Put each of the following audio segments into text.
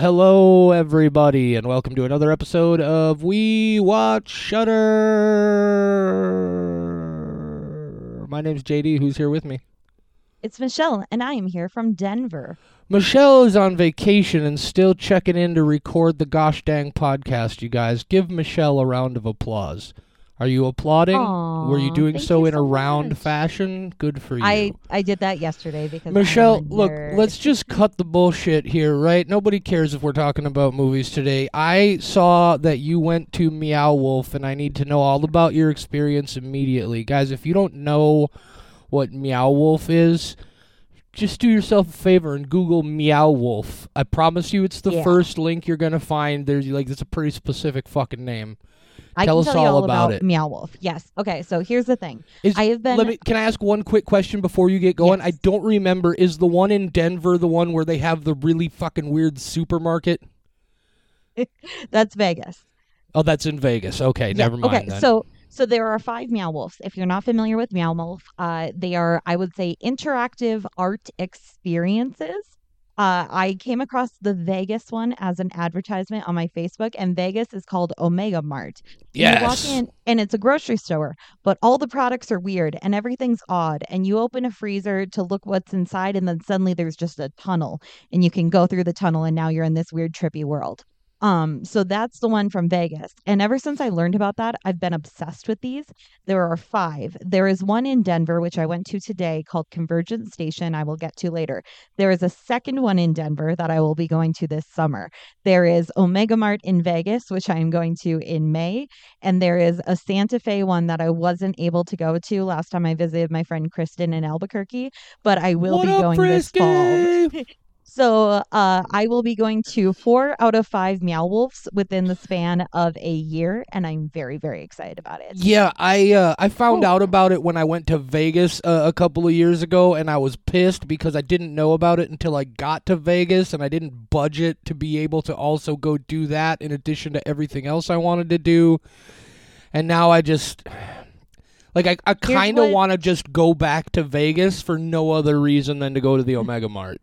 hello, everybody, and welcome to another episode of We Watch Shudder. My name's JD. Who's here with me? It's Michelle, and I am here from Denver. Michelle is on vacation and still checking in to record the gosh dang podcast, you guys. Give Michelle a round of applause. Are you applauding? Aw, Were you doing so you in a round much. fashion? Good for you. I I did that yesterday because Michelle, look, let's just cut the bullshit here, right? Nobody cares if we're talking about movies today. I saw that you went to Meow Wolf, and I need to know all about your experience immediately. Guys, if you don't know what Meow Wolf is, just do yourself a favor and Google Meow Wolf. I promise you it's the Yeah. first link you're going to find. There's like, it's a pretty specific fucking name. I tell can us tell you all about it. Meow Wolf. Yes. Okay. So here's the thing. Is, I have been. Let me. Can I ask one quick question before you get going? Yes. I don't remember. Is the one in Denver the one where they have the really fucking weird supermarket? that's Vegas. Oh, that's in Vegas. Okay, Yeah, never mind. Okay. then. So so there are five Meow Wolves. If you're not familiar with Meow Wolf, uh, they are I would say interactive art experiences. Uh, I came across the Vegas one as an advertisement on my Facebook, and Vegas is called Omega Mart. You walk in and it's a grocery store, but all the products are weird and everything's odd. And you open a freezer to look what's inside, and then suddenly there's just a tunnel, and you can go through the tunnel, and now you're in this weird, trippy world. Um, so that's the one from Vegas. And ever since I learned about that, I've been obsessed with these. There are five. There is one in Denver, which I went to today called Convergence Station. I will get to later. There is a second one in Denver that I will be going to this summer. There is Omega Mart in Vegas, which I am going to in May. And there is a Santa Fe one that I wasn't able to go to last time I visited my friend Kristen in Albuquerque, but I will what be going this fall. So uh, I will be going to four out of five Meow Wolves within the span of a year, and I'm very, very excited about it. Yeah, I uh, I found Oh. out about it when I went to Vegas uh, a couple of years ago, and I was pissed because I didn't know about it until I got to Vegas, and I didn't budget to be able to also go do that in addition to everything else I wanted to do. And now I just like I, I kind of want to just go back to Vegas for no other reason than to go to the Omega Mart.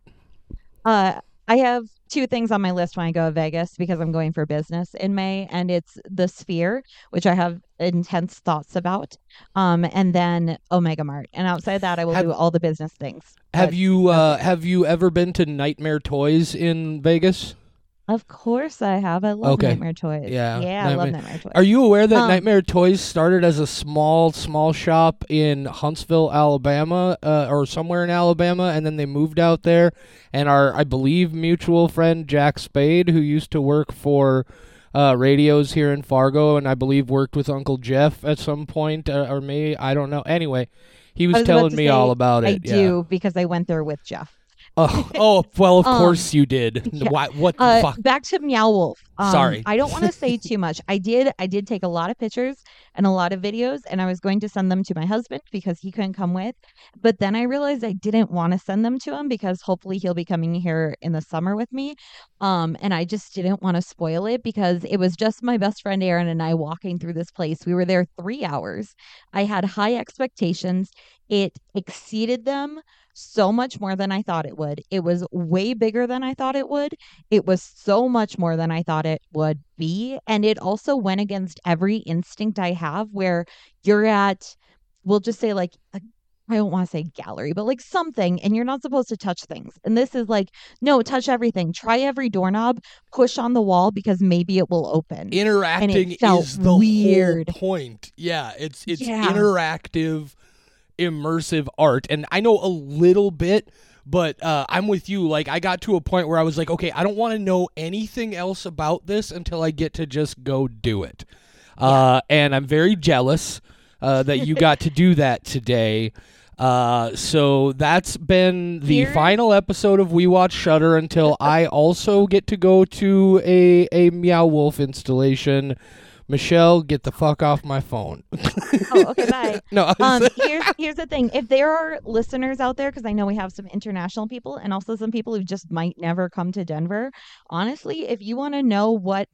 Uh, I have two things on my list when I go to Vegas because I'm going for business in May, and it's the Sphere, which I have intense thoughts about, um, and then Omega Mart. And outside that, I will Have- do all the business things. Have But you uh, have you ever been to Nightmare Toys in Vegas? Of course, I have. I love Okay. Nightmare Toys. Yeah, yeah, I love Nightmare- Nightmare Toys. Are you aware that Um, Nightmare Toys started as a small, small shop in Huntsville, Alabama, uh, or somewhere in Alabama, and then they moved out there? And our, I believe, mutual friend Jack Spade, who used to work for uh, radios here in Fargo, and I believe worked with Uncle Jeff at some point, uh, or me, I don't know. Anyway, he was, was about telling to me say, all about I it. yeah. do because I went there with Jeff. Oh, oh, well, of Um, course you did. yeah. Why, what the Uh, fuck? back to Meow Wolf. Um, Sorry. I don't want to say too much. I did. I did take a lot of pictures and a lot of videos, and I was going to send them to my husband because he couldn't come with. But then I realized I didn't want to send them to him because hopefully he'll be coming here in the summer with me. Um, and I just didn't want to spoil it because it was just my best friend Aaron and I walking through this place. We were there three hours. I had high expectations. It exceeded them so much more than I thought it would. It was way bigger than I thought it would. It was so much more than I thought it would be. And it also went against every instinct I have where you're at, we'll just say, like, a, I don't want to say gallery, but like something, and you're not supposed to touch things. And this is like, no, touch everything. Try every doorknob, push on the wall because maybe it will open. interacting is the weird. whole point. Yeah, it's it's Yeah. interactive, immersive art, and I know a little bit, but uh, I'm with you. Like I got to a point where I was like, okay, I don't want to know anything else about this until I get to just go do it. Uh, and I'm very jealous uh, that you got to do that today. Uh, so that's been the Here- final episode of We Watch Shudder until I also get to go to a a Meow Wolf installation. Michelle, get the fuck off my phone. oh, okay, bye. no, um here's here's the thing if there are listeners out there because i know we have some international people and also some people who just might never come to denver honestly if you want to know what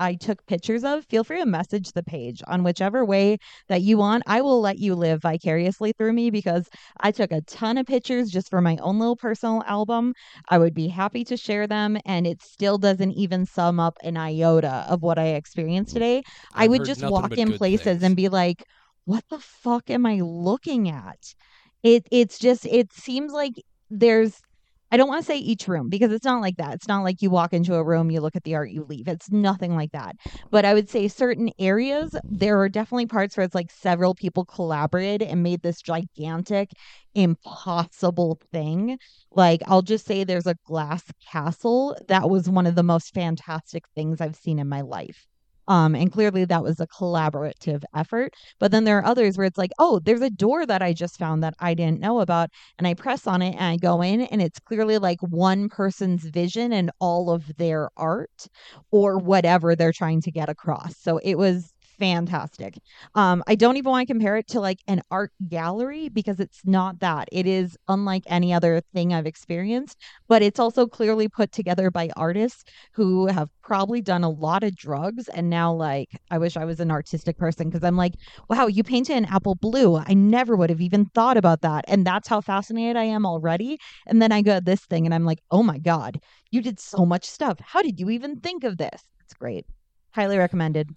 I took pictures of, feel free to message the page on whichever way that you want. I will let you live vicariously through me because I took a ton of pictures just for my own little personal album. I would be happy to share them, and it still doesn't even sum up an iota of what I experienced today. I I've would just walk in places things. and be like, what the fuck am I looking at? It it's just it seems like there's I don't want to say each room because it's not like that. It's not like you walk into a room, you look at the art, you leave. It's nothing like that. But I would say certain areas, there are definitely parts where it's like several people collaborated and made this gigantic, impossible thing. Like, I'll just say there's a glass castle that was one of the most fantastic things I've seen in my life. Um, and clearly that was a collaborative effort. But then there are others where it's like, oh, there's a door that I just found that I didn't know about. And I press on it and I go in, and it's clearly like one person's vision and all of their art or whatever they're trying to get across. So it was fantastic. Um, I don't even want to compare it to like an art gallery because it's not that. It is unlike any other thing I've experienced, but it's also clearly put together by artists who have probably done a lot of drugs and now like I wish I was an artistic person because I'm like, wow, you painted an apple blue. I never would have even thought about that. And that's how fascinated I am already. And then I go this thing and I'm like, oh my God, you did so much stuff. How did you even think of this? It's great. Highly recommended.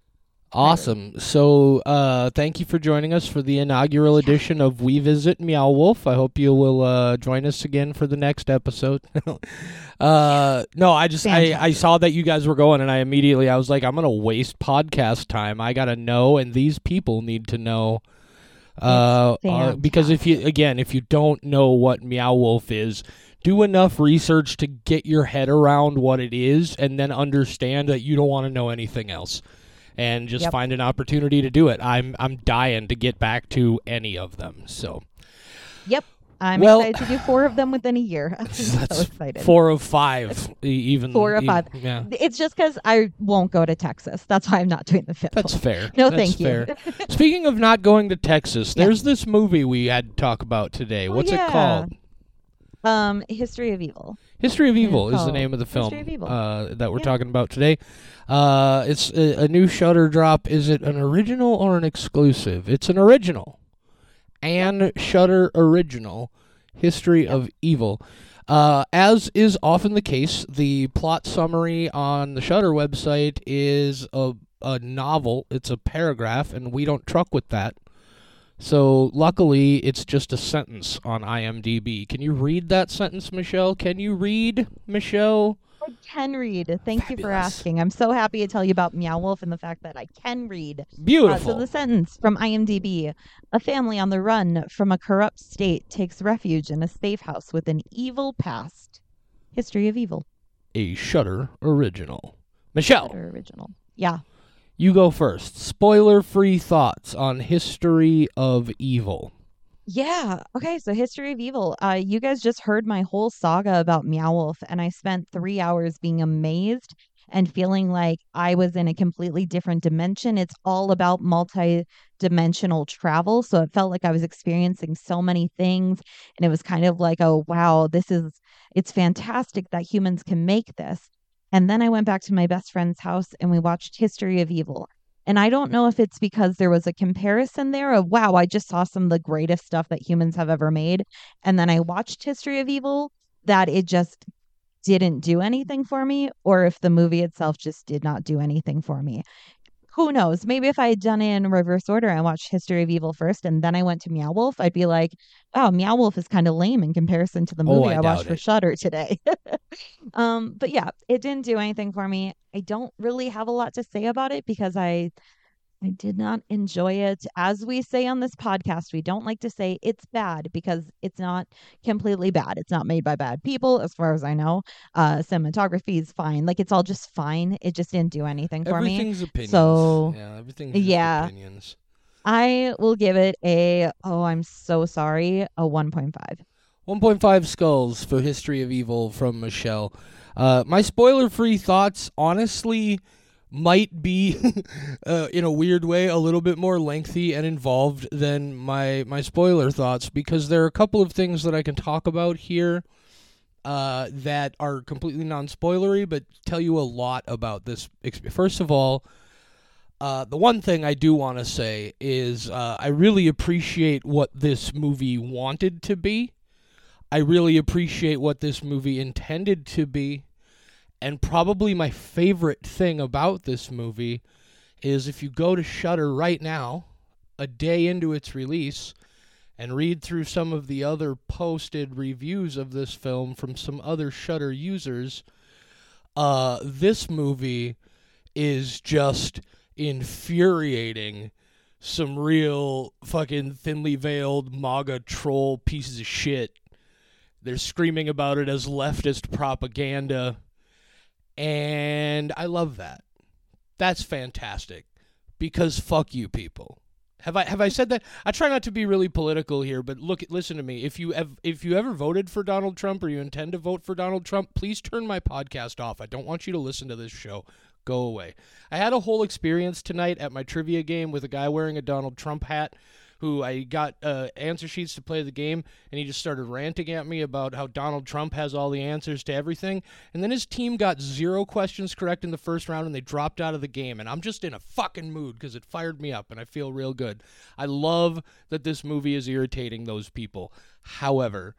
Awesome. So, uh, thank you for joining us for the inaugural edition of We Visit Meow Wolf. I hope you will uh, join us again for the next episode. uh, no, I just I, I saw that you guys were going, and I immediately I was like, I'm gonna waste podcast time. I gotta know, and these people need to know. Uh, uh, because if you again, if you don't know what Meow Wolf is, do enough research to get your head around what it is, and then understand that you don't want to know anything else and just Yep. find an opportunity to do it. I'm I'm dying to get back to any of them. So Yep. I'm Well- excited to do four of them within a year. I'm so that's excited. four of five, even Four of even- five. Yeah, It's just because I won't go to Texas. That's why I'm not doing the fifth. that's one. fair. No, That's thank you. Speaking of not going to Texas, Yeah. there's this movie we had to talk about today. Oh, What's yeah. it called? Um, History of Evil. History of Evil is the name of the film History of Evil. uh, that we're Yeah. talking about today. Uh, it's a, a new Shudder drop. Is it an original or an exclusive? It's an original. And Shudder original, History of Evil. Uh, as is often the case, the plot summary on the Shudder website is a a novel. It's a paragraph, and we don't truck with that. So luckily, it's just a sentence on IMDb. Can you read that sentence, Michelle? Can you read, Michelle? I can read. Thank you for asking. I'm so happy to tell you about Meow Wolf and the fact that I can read. Uh, Beautiful. so the sentence from IMDb: A family on the run from a corrupt state takes refuge in a safe house with an evil past. History of Evil. a Shudder original. Michelle, Better original. Yeah. You go first. Spoiler-free thoughts on History of Evil. Yeah. Okay. So, History of Evil. Uh, you guys just heard my whole saga about Meow Wolf, and I spent three hours being amazed and feeling like I was in a completely different dimension. It's all about multi dimensional travel. So, it felt like I was experiencing so many things. And it was kind of like, oh, wow, this is, it's fantastic that humans can make this. And then I went back to my best friend's house and we watched History of Evil. And I don't know if it's because there was a comparison there of, wow, I just saw some of the greatest stuff that humans have ever made. And then I watched History of Evil, that it just didn't do anything for me, or if the movie itself just did not do anything for me. Who knows? Maybe if I had done it in reverse order, I watched History of Evil first and then I went to Meow Wolf, I'd be like, oh, Meow Wolf is kind of lame in comparison to the Oh, movie I I, watched doubt for it. Shudder today. um, but yeah, it didn't do anything for me. I don't really have a lot to say about it because I I did not enjoy it. As we say on this podcast, we don't like to say it's bad because it's not completely bad. It's not made by bad people, as far as I know. Uh, cinematography is fine. Like it's all just fine. It just didn't do anything for me. Everything's opinions. So, yeah, everything's yeah. opinions. I will give it a oh, I'm so sorry, a 1.5. 1.5 skulls for History of Evil from Michelle. Uh, my spoiler-free thoughts, honestly, might be, uh, in a weird way, a little bit more lengthy and involved than my my spoiler thoughts because there are a couple of things that I can talk about here. uh, that are completely non-spoilery, but tell you a lot about this. First of all, uh, the one thing I do want to say is uh, I really appreciate what this movie wanted to be. I really appreciate what this movie intended to be. And probably my favorite thing about this movie is if you go to Shudder right now, a day into its release, and read through some of the other posted reviews of this film from some other Shudder users, uh, this movie is just infuriating some real fucking thinly veiled MAGA troll pieces of shit. They're screaming about it as leftist propaganda. And I love that. That's fantastic. Because fuck you people. Have I have I said that? I try not to be really political here, but look, listen to me. If you have, if you ever voted for Donald Trump or you intend to vote for Donald Trump, please turn my podcast off. I don't want you to listen to this show. Go away. I had a whole experience tonight at my trivia game with a guy wearing a Donald Trump hat who I got uh, answer sheets to play the game, and he just started ranting at me about how Donald Trump has all the answers to everything. And then his team got zero questions correct in the first round, and they dropped out of the game. And I'm just in a fucking mood because it fired me up, and I feel real good. I love that this movie is irritating those people. However,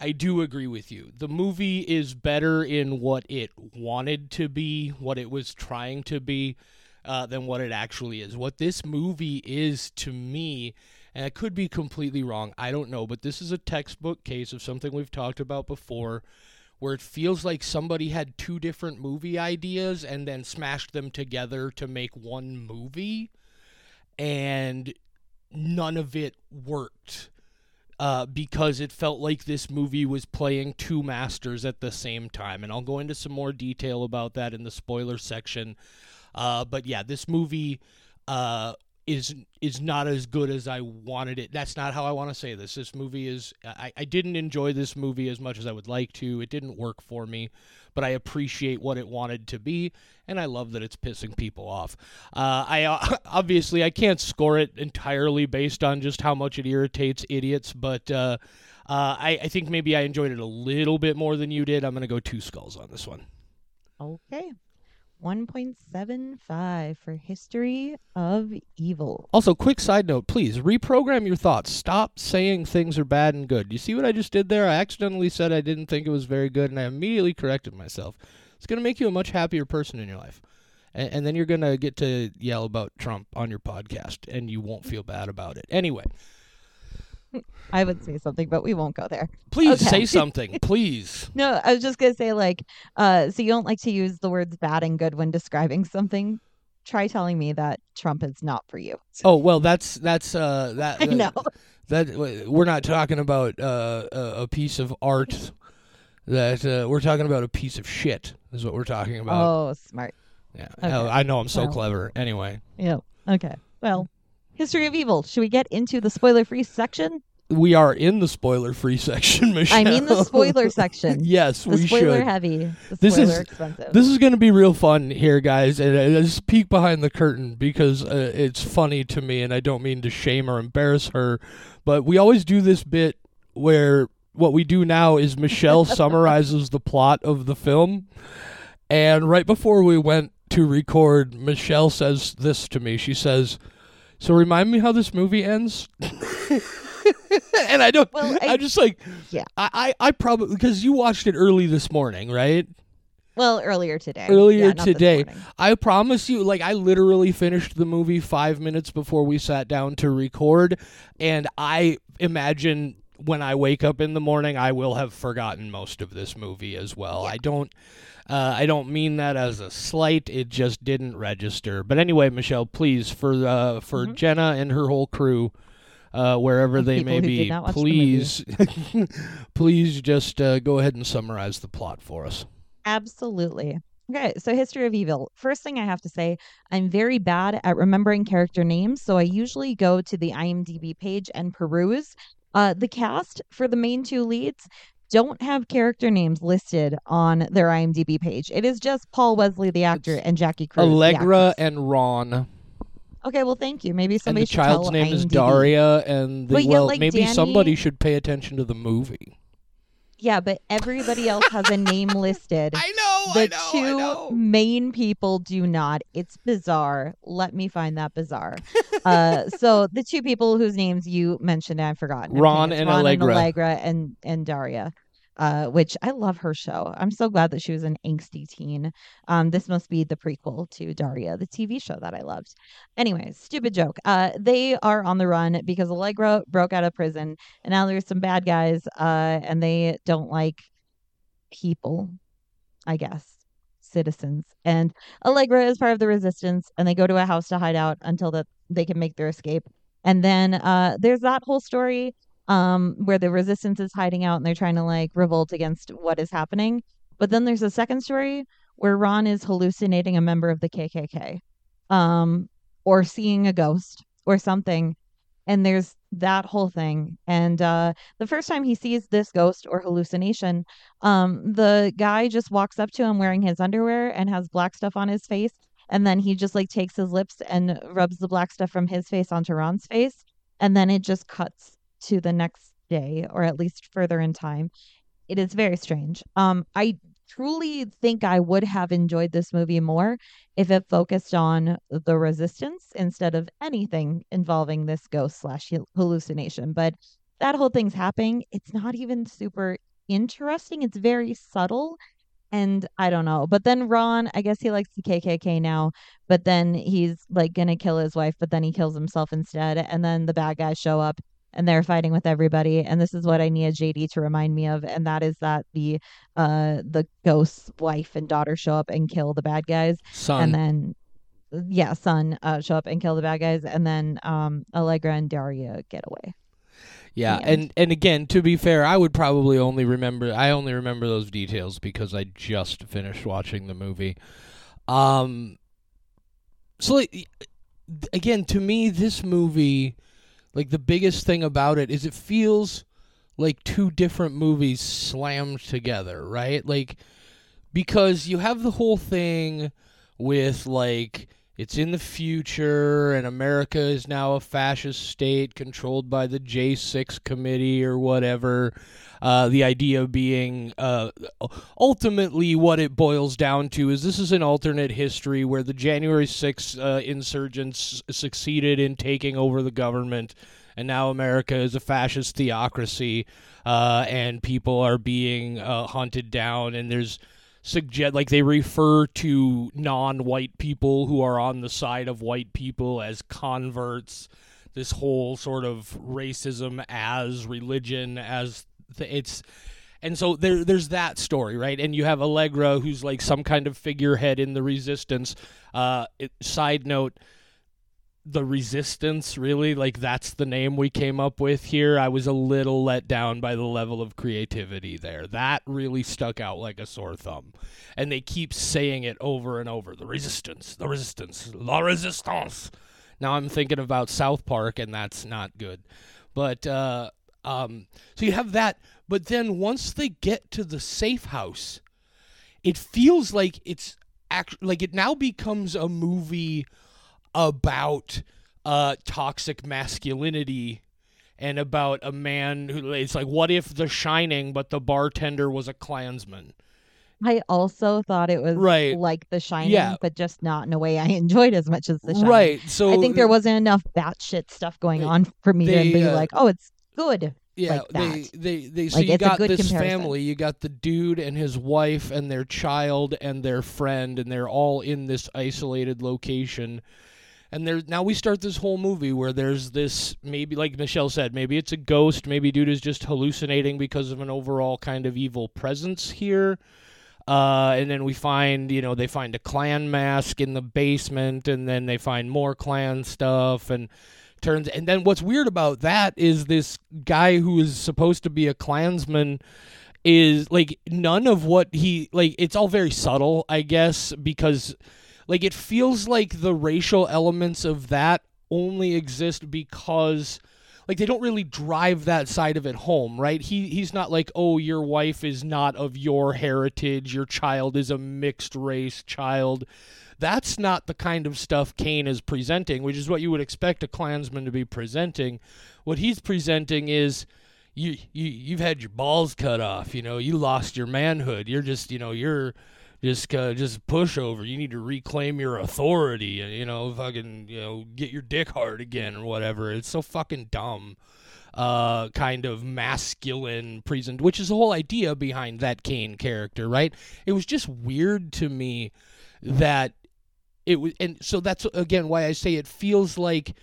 I do agree with you. The movie is better in what it wanted to be, what it was trying to be, uh, than what it actually is. What this movie is to me, and I could be completely wrong, I don't know, but this is a textbook case of something we've talked about before. Where it feels like somebody had two different movie ideas and then smashed them together to make one movie, and none of it worked uh, because it felt like this movie was playing two masters at the same time. And I'll go into some more detail about that in the spoiler section. Uh, but yeah, this movie uh, is is not as good as I wanted it. That's not how I want to say this. This movie is. I, I didn't enjoy this movie as much as I would like to. It didn't work for me, but I appreciate what it wanted to be, and I love that it's pissing people off. Uh, I uh, obviously I can't score it entirely based on just how much it irritates idiots, but. Uh, uh, I, I think maybe I enjoyed it a little bit more than you did. I'm to go two skulls on this one. Okay. 1.75 for History of Evil. Also, quick side note, please reprogram your thoughts. Stop saying things are bad and good. You see what I just did there? I accidentally said I didn't think it was very good, and I immediately corrected myself. It's going to make you a much happier person in your life. And, and then you're going to get to yell about Trump on your podcast, and you won't feel bad about it. Anyway, I would say something, but we won't go there. please Okay. say something. Please. No, I was just gonna say like, uh, so you don't like to use the words bad and good when describing something. Try telling me that Trump is not for you. Oh well, that's that's uh that. I know. that we're not talking about uh, a, a piece of art. That uh, we're talking about a piece of shit is what we're talking about. Oh, smart. Yeah, Okay. I know I'm so Well. clever. Anyway, Yeah. Okay. Well, History of Evil. Should we get into the spoiler-free section? we are in the spoiler-free section, Michelle. I mean the spoiler section. yes, The we spoiler should. heavy. The This spoiler is- expensive. This is going to be real fun here, guys. And uh, just peek behind the curtain because uh, it's funny to me, and I don't mean to shame or embarrass her, but we always do this bit where what we do now is Michelle summarizes the plot of the film, and right before we went to record, Michelle says this to me. She says, "So remind me how this movie ends." and I don't. Well, I- I'm just like, Yeah. I, I, I probably because you watched it early this morning, right? well, earlier today. Earlier Yeah, today. I promise you, like I literally finished the movie five minutes before we sat down to record, and I imagine when I wake up in the morning, I will have forgotten most of this movie as well. Yeah. I don't, uh, I don't mean that as a slight. It just didn't register. But anyway, Michelle, please for uh, for Mhm. Jenna and her whole crew. Uh, wherever Of they may be, not the please, please just uh, go ahead and summarize the plot for us. Absolutely. Okay, so History of Evil. First thing I have to say, I'm very bad at remembering character names, so I usually go to the IMDb page and peruse. Uh, the cast for the main two leads don't have character names listed on their IMDb page. It is just Paul Wesley, the actor, It's and Jackie Cruz. Allegra and Ron. Okay, well, thank you. Maybe and somebody the should child's name is Daria, and the, well, like maybe Danny- somebody should pay attention to the movie. Yeah, but everybody else has a name listed. I know. The I know. two I know. main people do not. It's bizarre. Let me find that bizarre. uh, so the two people whose names you mentioned, I've forgotten. Ron it's and Ron Allegra. and Allegra and and Daria. Uh, which I love her show. I'm so glad that she was an angsty teen. Um, this must be the prequel to Daria, the TV show that I loved. Anyways, stupid joke. Uh, they are on the run because Allegra broke out of prison, and now there's some bad guys, uh, and they don't like people, I guess, citizens. And Allegra is part of the resistance, and they go to a house to hide out until that they can make their escape. And then uh, there's that whole story um, where the resistance is hiding out and they're trying to like revolt against what is happening. But then there's a second story where Ron is hallucinating a member of the KKK, um, or seeing a ghost or something. And there's that whole thing. And uh, the first time he sees this ghost or hallucination, um, the guy just walks up to him wearing his underwear and has black stuff on his face. And then he just like takes his lips and rubs the black stuff from his face onto Ron's face. And then it just cuts to the next day, or at least further in time. It is very strange. Um, I truly think I would have enjoyed this movie more if it focused on the resistance instead of anything involving this ghost slash hallucination. But that whole thing's happening. It's not even super interesting. It's very subtle. And I don't know. But then Ron, I guess he likes the KKK now, but then he's like going to kill his wife, but then he kills himself instead. And then the bad guys show up and they're fighting with everybody. And this is what I need JD to remind me of, and that is that the uh the ghost's wife and daughter show up and kill the bad guys, Son. and then yeah, son uh show up and kill the bad guys, and then um Allegra and Daria get away. Yeah, and and again, to be fair, I would probably only remember I only remember those details because I just finished watching the movie. Um so again, to me this movie like the biggest thing about it is it feels like two different movies slammed together, right? Like because you have the whole thing with like it's in the future and America is now a fascist state controlled by the J6 committee or whatever. Uh, the idea being uh, ultimately what it boils down to is this is an alternate history where the January 6th uh, insurgents succeeded in taking over the government and now America is a fascist theocracy, uh, and people are being uh, hunted down, and there's suggest like they refer to non-white people who are on the side of white people as converts. This whole sort of racism as religion as th- it's and so there there's that story right and you have allegra who's like some kind of figurehead in the resistance uh it, side note the resistance really like that's the name we came up with here. I was a little let down by the level of creativity there. That really stuck out like a sore thumb. And they keep saying it over and over the resistance the resistance la resistance. Now i'm thinking about south park and that's not good. But uh um so you have that but then once they get to the safe house it feels like it's act- like it now becomes a movie about uh, toxic masculinity and about a man who it's like what if the shining but the bartender was a klansman I also thought it was Right. like The Shining, Yeah. but just not in a way I enjoyed as much as The Shining. right so I think there wasn't enough batshit stuff going They- on for me they, to be uh, like, oh, it's good. yeah like they they they so Like, you got this comparison. family you got the dude and his wife and their child and their friend and they're all in this isolated location and there's now we start this whole movie where there's this maybe like Michelle said maybe it's a ghost maybe dude is just hallucinating because of an overall kind of evil presence here. Uh, and then we find you know they find a Klan mask in the basement and then they find more Klan stuff and turns and then what's weird about that is this guy who is supposed to be a clansman is like none of what he like it's all very subtle i guess because like it feels like the racial elements of that only exist because like they don't really drive that side of it home right he he's not like oh your wife is not of your heritage your child is a mixed race child that's not the kind of stuff Kane is presenting, which is what you would expect a Klansman to be presenting. What he's presenting is, you you you've had your balls cut off. You know, you lost your manhood. You're just you know you're just uh, just pushover. You need to reclaim your authority and you know fucking you know get your dick hard again or whatever. It's so fucking dumb. Uh, kind of masculine present, which is the whole idea behind that Kane character, right? It was just weird to me that it was, and so that's again why I say it feels like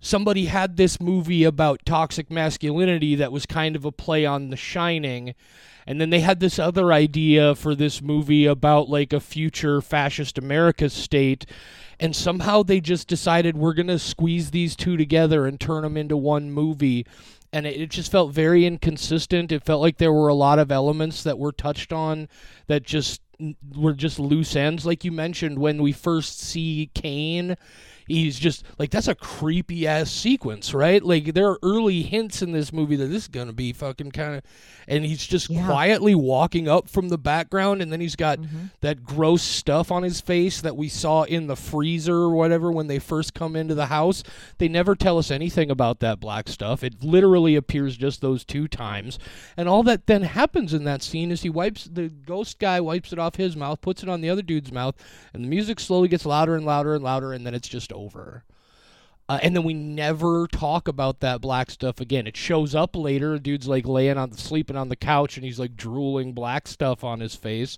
somebody had this movie about toxic masculinity that was kind of a play on The Shining, and then they had this other idea for this movie about like a future fascist America state. And somehow they just decided we're going to squeeze these two together and turn them into one movie. And it, just felt very inconsistent. It felt like there were a lot of elements that were touched on that just were just loose ends. Like you mentioned, when we first see Kane he's just like that's a creepy ass sequence, right? Like there are early hints in this movie that this is gonna be fucking kind of, and he's just Yeah. quietly walking up from the background, and then he's got Mm-hmm. that gross stuff on his face that we saw in the freezer or whatever when they first come into the house. They never tell us anything about that black stuff. It literally appears just those two times, and all that then happens in that scene is he wipes the ghost guy wipes it off his mouth, puts it on the other dude's mouth, and the music slowly gets louder and louder and louder, and then it's just over. Uh, and then we never talk about that black stuff again. It shows up later. Dude's like laying on, sleeping on the couch, and he's like drooling black stuff on his face.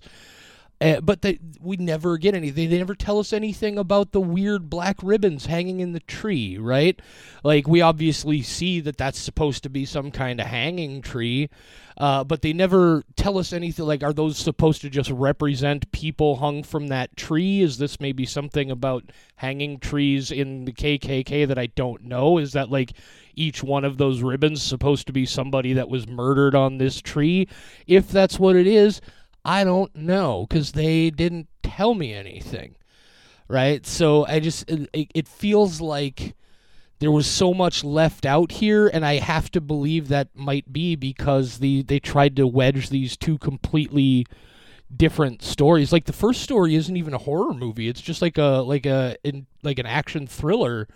Uh, but they, we never get anything. They never tell us anything about the weird black ribbons hanging in the tree, right? Like we obviously see that that's supposed to be some kind of hanging tree, uh, but they never tell us anything. Like, are those supposed to just represent people hung from that tree? Is this maybe something about hanging trees in the KKK that I don't know? Is that like each one of those ribbons supposed to be somebody that was murdered on this tree? If that's what it is, I don't know because they didn't tell me anything, right? So I just it, it feels like there was so much left out here, and I have to believe that might be because the they tried to wedge these two completely different stories. Like the first story isn't even a horror movie; it's just like a like a in, like an action thriller.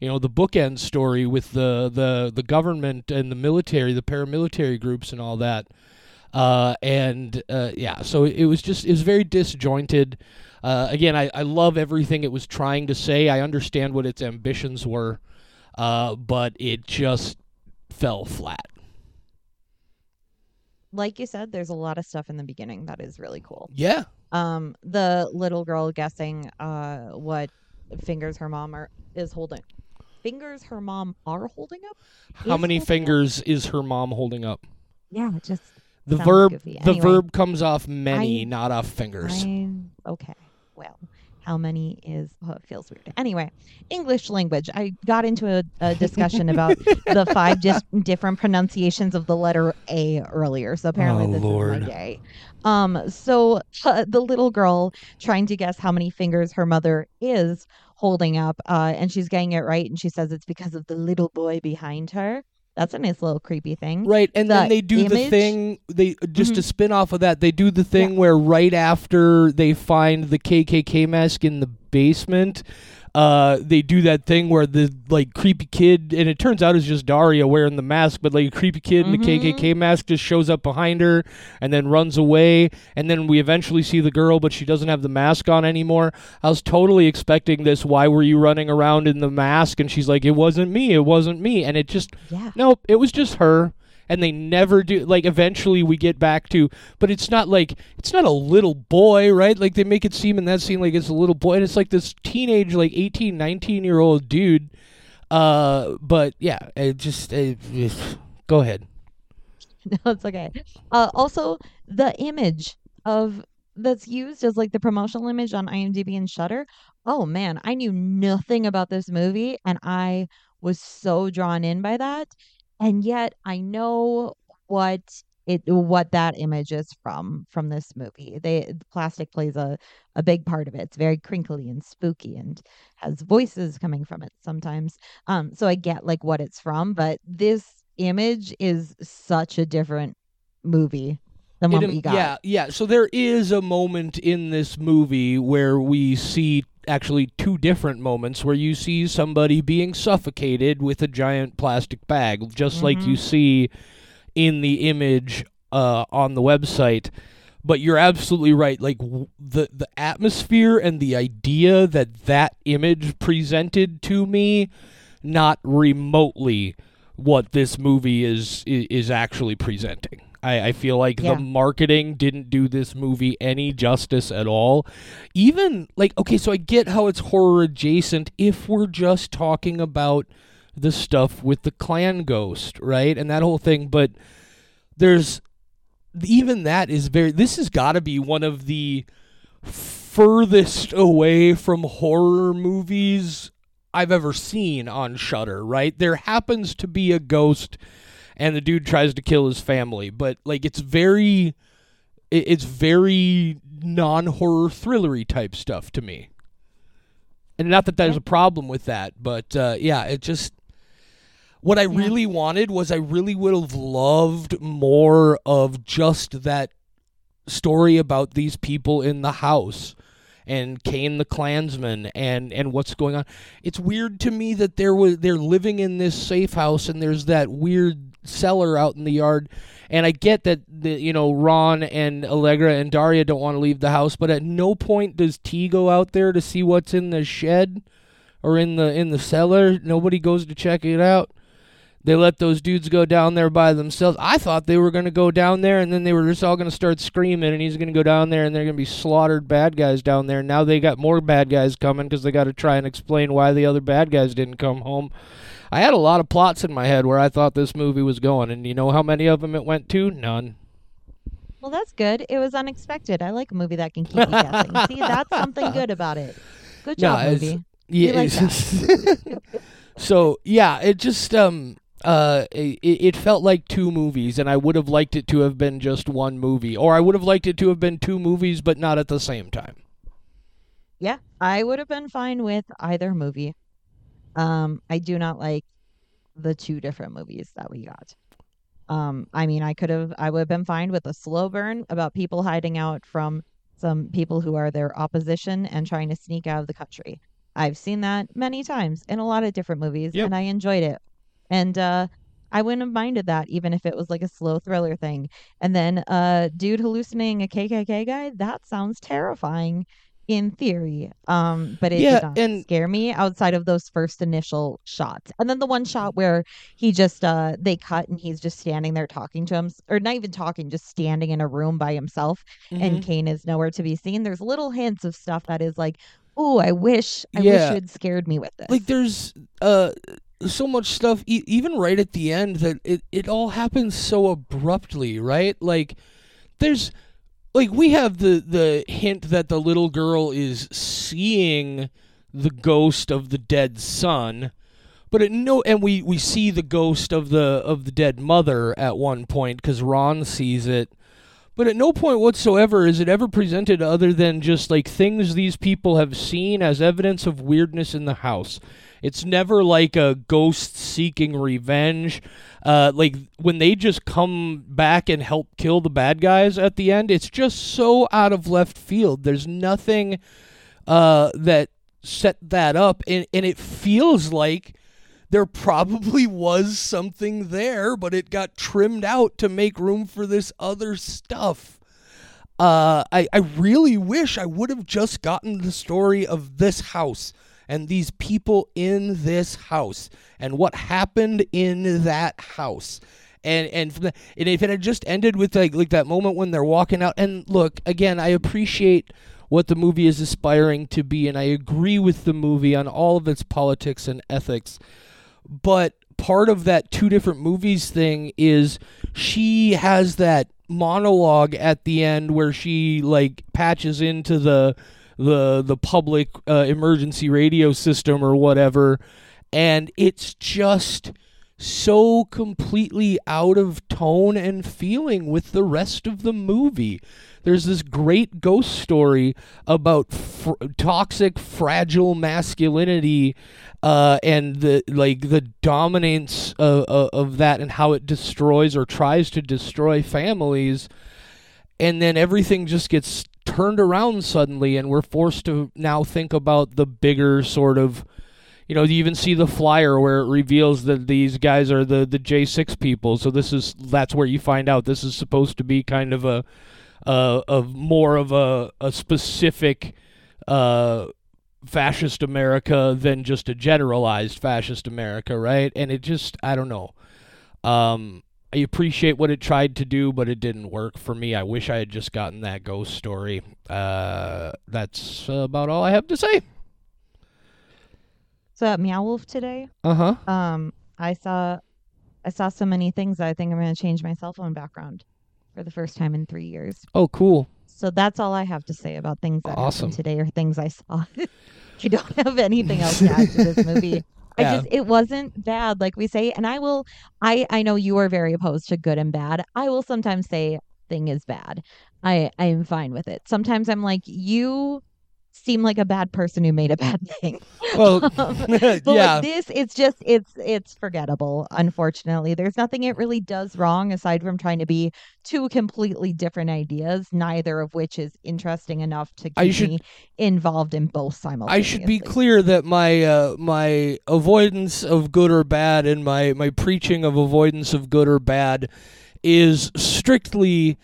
You know, the bookend story with the the the government and the military, the paramilitary groups, and all that. Uh, and uh, yeah, so it was just it was very disjointed. Uh, again, I, I love everything it was trying to say. I understand what its ambitions were, uh, but it just fell flat. Like you said, there's a lot of stuff in the beginning that is really cool. Yeah, Um, the little girl guessing uh what fingers her mom are is holding. Fingers her mom are holding up? How many holding up. fingers is her mom holding up? Yeah, just The Sounds verb goofy. the Anyway, verb comes off many, I- not off fingers. I okay. Well, how many is oh, it feels weird. Anyway, English language. I got into a, a discussion about the five dis- different pronunciations of the letter A earlier. So apparently Oh, this Lord. is my day. Um, so uh, the little girl trying to guess how many fingers her mother is holding up, uh, and she's getting it right, and she says it's because of the little boy behind her. That's a nice little creepy thing. Right, and then they do the thing. They just Mhm. to spin off of that, they do the thing where right after they find the KKK mask in the basement, uh, they do that thing where the like creepy kid, and it turns out it's just Daria wearing the mask, but like a creepy kid in the. KKK mask just shows up behind her and then runs away, and then we eventually see the girl, but she doesn't have the mask on anymore. I was totally expecting this. Why were you running around in the mask? And she's like, "It wasn't me. It wasn't me," and it just Yeah. Nope, it was just her. And they never do like eventually we get back to but it's not like it's not a little boy, right? Like they make it seem in that scene like it's a little boy and it's like this teenage like 18, 19 year old dude. Uh but yeah, it just it, go ahead. No, it's okay. Uh, also, the image of that's used as like the promotional image on IMDb and Shudder. Oh man, I knew nothing about this movie, and I was so drawn in by that. And yet, I know what it what that image is from from this movie. They the plastic plays a a big part of it. It's very crinkly and spooky, and has voices coming from it sometimes. Um, so I get like what it's from, but this image is such a different movie than what we got. Yeah, yeah. So there is a moment in this movie where we see actually two different moments where you see somebody being suffocated with a giant plastic bag, just like you see in the image uh, on the website. But you're absolutely right. Like w- the the atmosphere and the idea that that image presented to me, not remotely what this movie is is, is actually presenting. I, I feel like Yeah. the marketing didn't do this movie any justice at all. Even like okay, so I get how it's horror adjacent if we're just talking about the stuff with the Klan ghost, right? And that whole thing, but there's even that is very this has got to be one of the furthest away from horror movies I've ever seen on Shudder, right? There happens to be a ghost and the dude tries to kill his family, but like it's very it's very non-horror thrillery type stuff to me. And not that there's a problem with that, but uh, yeah, it just what I really wanted was I really would have loved more of just that story about these people in the house and Kane the Klansman and and what's going on. It's weird to me that there was they're living in this safe house and there's that weird cellar out in the yard. And I get that the you know Ron and Allegra and Daria don't want to leave the house, but at no point does T go out there to see what's in the shed or in the in the cellar. Nobody goes to check it out. They let those dudes go down there by themselves. I thought they were going to go down there and then they were just all going to start screaming and he's going to go down there and they're going to be slaughtered bad guys down there. Now they got more bad guys coming because they got to try and explain why the other bad guys didn't come home. I had a lot of plots in my head where I thought this movie was going, and you know how many of them it went to? None. Well, that's good. It was unexpected. I like a movie that can keep me guessing. See, that's something good about it. Good job, it's- movie. Yeah. like so yeah, it just um uh it, it felt like two movies, and I would have liked it to have been just one movie, or I would have liked it to have been two movies, but not at the same time. Yeah, I would have been fine with either movie. Um, I do not like the two different movies that we got. Um, I mean, I could have, I would have been fine with a slow burn about people hiding out from some people who are their opposition and trying to sneak out of the country. I've seen that many times in a lot of different movies, Yep. and I enjoyed it. And uh, I wouldn't have minded that, even if it was like a slow thriller thing. And then, uh, dude hallucinating a KKK guy, that sounds terrifying in theory. Um, but it Yeah, did not and- scare me outside of those first initial shots. And then the one shot where he just uh they cut and he's just standing there talking to him or not even talking, just standing in a room by himself Mm-hmm. and Kane is nowhere to be seen. There's little hints of stuff that is like, oh, I wish I wish Yeah. you had scared me with this. like there's uh so much stuff e- even right at the end that it, it all happens so abruptly right like there's like we have the the hint that the little girl is seeing the ghost of the dead son but at no and we we see the ghost of the of the dead mother at one point cuz Ron sees it but at no point whatsoever is it ever presented other than just like things these people have seen as evidence of weirdness in the house. It's never like a ghost seeking revenge. Uh, like when they just come back and help kill the bad guys at the end, it's just so out of left field. There's nothing uh, that set that up, and, and it feels like there probably was something there, but it got trimmed out to make room for this other stuff. Uh, I, I really wish I would have just gotten the story of this house and these people in this house and what happened in that house. And and and if it had just ended with like like that moment when they're walking out and look again, I appreciate what the movie is aspiring to be, and I agree with the movie on all of its politics and ethics but part of that two different movies thing is she has that monologue at the end where she like patches into the the the public uh, emergency radio system or whatever. And it's just so completely out of tone and feeling with the rest of the movie. There's this great ghost story about fr- toxic fragile masculinity uh, and the like the dominance of, of, of that and how it destroys or tries to destroy families and then everything just gets turned around suddenly and we're forced to now think about the bigger sort of you know, you even see the flyer where it reveals that these guys are the the J6 people. So this is that's where you find out this is supposed to be kind of a uh, of more of a a specific uh, fascist America than just a generalized fascist America, right? And it just I don't know. Um, I appreciate what it tried to do, but it didn't work for me. I wish I had just gotten that ghost story. Uh, that's about all I have to say. So at Meow Wolf today, Uh huh. um, I saw I saw so many things that I think I'm going to change my cell phone background for the first time in three years. Oh, cool. So that's all I have to say about things that Awesome. happened today or things I saw. I don't have anything else to add to this movie. I just it wasn't bad, like we say, and I will. I I know you are very opposed to good and bad. I will sometimes say thing is bad. I I am fine with it. Sometimes I'm like you seem like a bad person who made a bad thing. Well, But yeah. like this, it's just it's it's forgettable. Unfortunately, there's nothing it really does wrong aside from trying to be two completely different ideas, neither of which is interesting enough to keep should- me involved in both simultaneously. I should be clear that my uh, my avoidance of good or bad and my, my preaching of avoidance of good or bad is strictly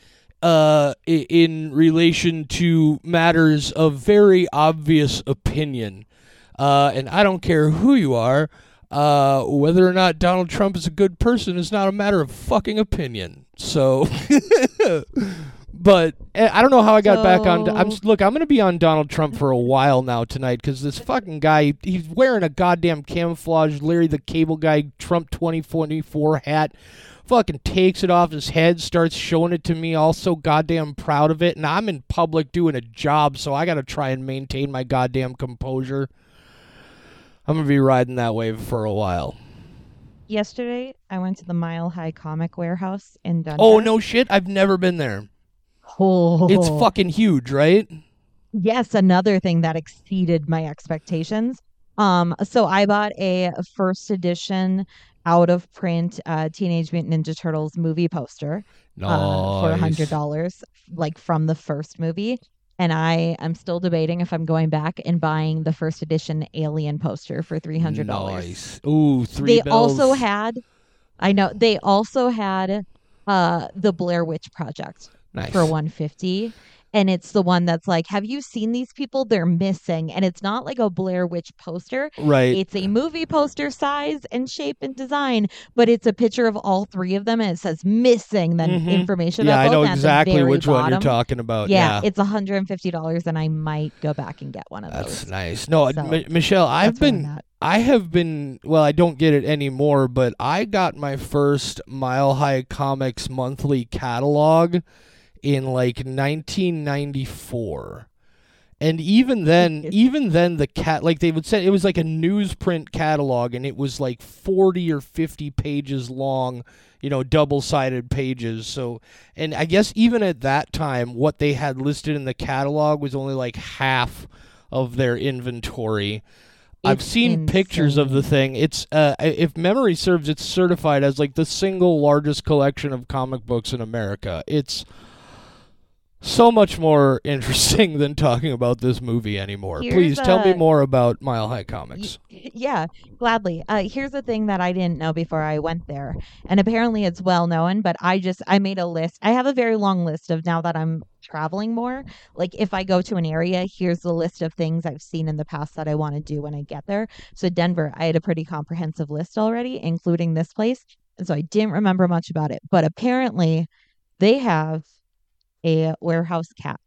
uh, in relation to matters of very obvious opinion. Uh, and I don't care who you are, uh, whether or not Donald Trump is a good person is not a matter of fucking opinion. So, but eh, I don't know how I got back on. I'm look. I'm gonna be on Donald Trump for a while now tonight because this fucking guy. He's wearing a goddamn camouflage Larry the Cable Guy Trump 2024 hat. Fucking takes it off his head, starts showing it to me, all so goddamn proud of it. And I'm in public doing a job, so I gotta try and maintain my goddamn composure. I'm gonna be riding that wave for a while. Yesterday, I went to the Mile High Comic Warehouse in Dundas. Oh no shit! I've never been there. Oh. It's fucking huge, right? yes another thing that exceeded my expectations um so i bought a first edition out of print uh teenage mutant ninja turtles movie poster uh, for a hundred dollars like from the first movie. And i am still debating if i'm going back and buying the first edition alien poster for three hundred dollars. Nice. Ooh, three they also had i know they also had uh the blair witch project nice. for 150 and it's the one that's like have you seen these people they're missing and it's not like a blair witch poster right. it's a movie poster size and shape and design but it's a picture of all three of them and it says missing then Mhm. information yeah, I know both, and at the exactly which one you're talking about. yeah, Yeah, it's $150 and i might go back and get one of that's those That's nice. No, So, M- Michelle, I've That's where I'm been. I have been. Well, I don't get it anymore, but I got my first Mile High Comics monthly catalog in like 1994. And even then, even then, the cat like they would say it was like a newsprint catalog, and it was like forty or fifty pages long, you know, double sided pages. So, and I guess even at that time, what they had listed in the catalog was only like half of their inventory. I've It's seen pictures of the thing. It's uh, if memory serves, it's certified as like the single largest collection of comic books in America. It's so much more interesting than talking about this movie anymore. Here's Please tell me more about Mile High Comics. Yeah, gladly. Uh, here's a thing that I didn't know before I went there, and apparently it's well known. But I just I made a list. I have a very long list of now that I'm traveling more. Like if I go to an area, here's the list of things I've seen in the past that I want to do when I get there. So Denver, I had a pretty comprehensive list already, including this place, and so I didn't remember much about it. But apparently, they have a warehouse cat.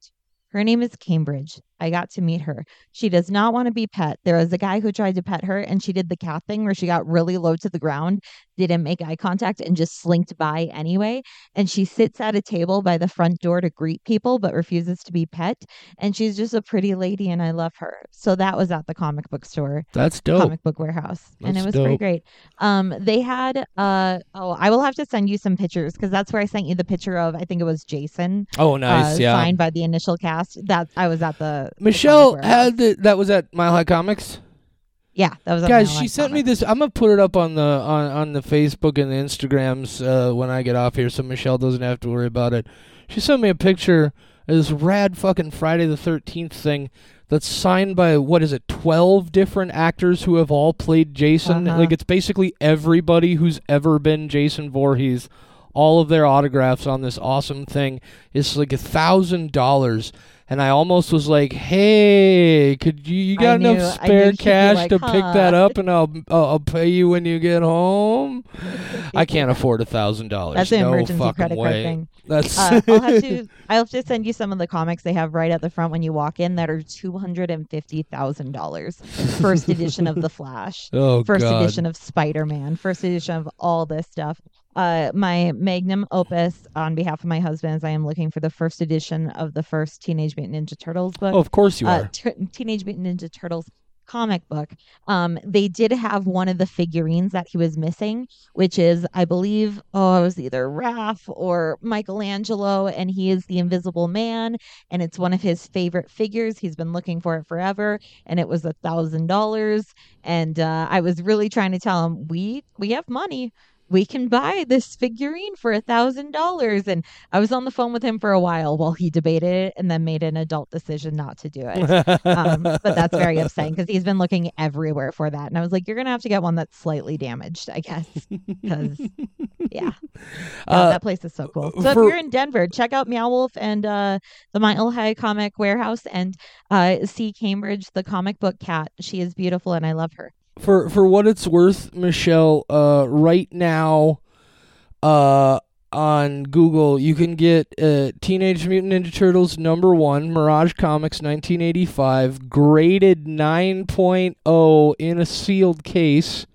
Her name is Cambridge. I got to meet her. She does not want to be pet. There was a guy who tried to pet her and she did the cat thing where she got really low to the ground, didn't make eye contact, and just slinked by anyway. And she sits at a table by the front door to greet people, but refuses to be pet. And she's just a pretty lady and I love her. So that was at the comic book store That's dope. comic book warehouse and it That's was pretty great um they had uh oh i will have to send you some pictures because that's where i sent you the picture of i think it was jason Oh, nice. uh, yeah. signed by the initial cast that i was at the the Michelle comic warehouse. had the, that was at Mile High Comics. yeah that was at Guys, she sent me this. I'm gonna put it up on the on, on the Facebook and the Instagrams uh, when I get off here, so Michelle doesn't have to worry about it. She sent me a picture of this rad fucking Friday the Thirteenth thing that's signed by what is it 12 different actors who have all played jason Uh-huh. like it's basically everybody who's ever been jason Voorhees all of their autographs on this awesome thing it's like a thousand dollars and I almost was like, "Hey, could you you got knew- enough spare cash like, to pick that up, and I'll I'll, I'll pay you when you get home"? I can't afford a thousand dollars. That's an no emergency fucking credit card way. thing. That's Uh, I'll have to. I'll have to send you some of the comics they have right at the front when you walk in that are two hundred and fifty thousand dollars. First edition of the Flash. oh First god. edition of Spider Man. First edition of all this stuff. Uh, my magnum opus on behalf of my husband is I am looking for the first edition of the first Teenage Mutant Ninja Turtles book Oh, of course you uh, are. T- Teenage Mutant Ninja Turtles comic book. Um, they did have one of the figurines that he was missing, which is, I believe, oh, it was either Raph or Michelangelo, and he is the Invisible Man, and it's one of his favorite figures. He's been looking for it forever, and it was a thousand dollars. And uh, I was really trying to tell him, we we have money. We can buy this figurine for a thousand dollars. And I was on the phone with him for a while while he debated it and then made an adult decision not to do it um, but that's very upsetting because he's been looking everywhere for that. And I was like, you're gonna have to get one that's slightly damaged, I guess, because yeah, Uh, that place is so cool. So if you're in Denver, check out Meow Wolf and uh, the Mile High Comic Warehouse, and uh, see Cambridge, the comic book cat. She is beautiful, and I love her. For for what it's worth, Michelle, uh, right now, uh, on Google, you can get uh, Teenage Mutant Ninja Turtles number one, Mirage Comics, 1985, graded 9.0 in a sealed case,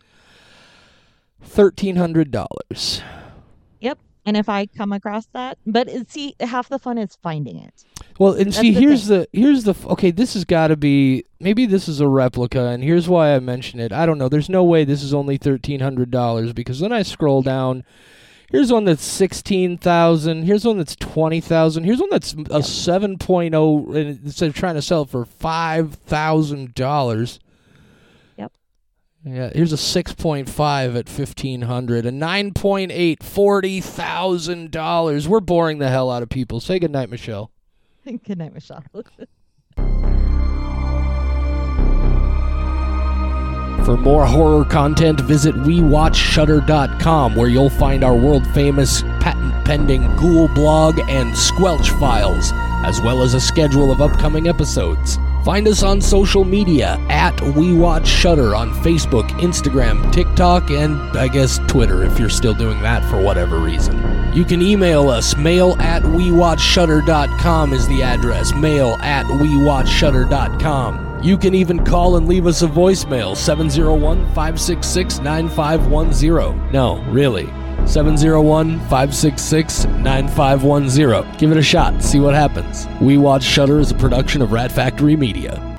thirteen hundred dollars. Yep, and if I come across that, but see, half the fun is finding it. Well, and That's see, the here's the here's the okay. This has got to be maybe this is a replica, and here's why I mention it. I don't know. There's no way this is only thirteen hundred dollars because then I scroll down. Here's one that's sixteen thousand. Here's one that's twenty thousand. Here's one that's a seven oh, and instead of trying to sell it for five thousand dollars. Yep. Yeah, here's a 6.5 at 1500, a 9.8 $40,000. We're boring the hell out of people. Say goodnight, Michelle. Good night, Michelle. For more horror content, visit WeWatchShudder.com, where you'll find our world famous patent pending Ghoul blog and Squelch files, as well as a schedule of upcoming episodes. Find us on social media at We Watch WeWatchShudder on Facebook, Instagram, TikTok, and I guess Twitter if you're still doing that for whatever reason. You can email us. Mail at WeWatchShudder.com is the address. Mail at WeWatchShudder.com. You can even call and leave us a voicemail 701 566 9510. No, really. 701 566 9510. Give it a shot, see what happens. We Watch Shudder is a production of Rat Factory Media.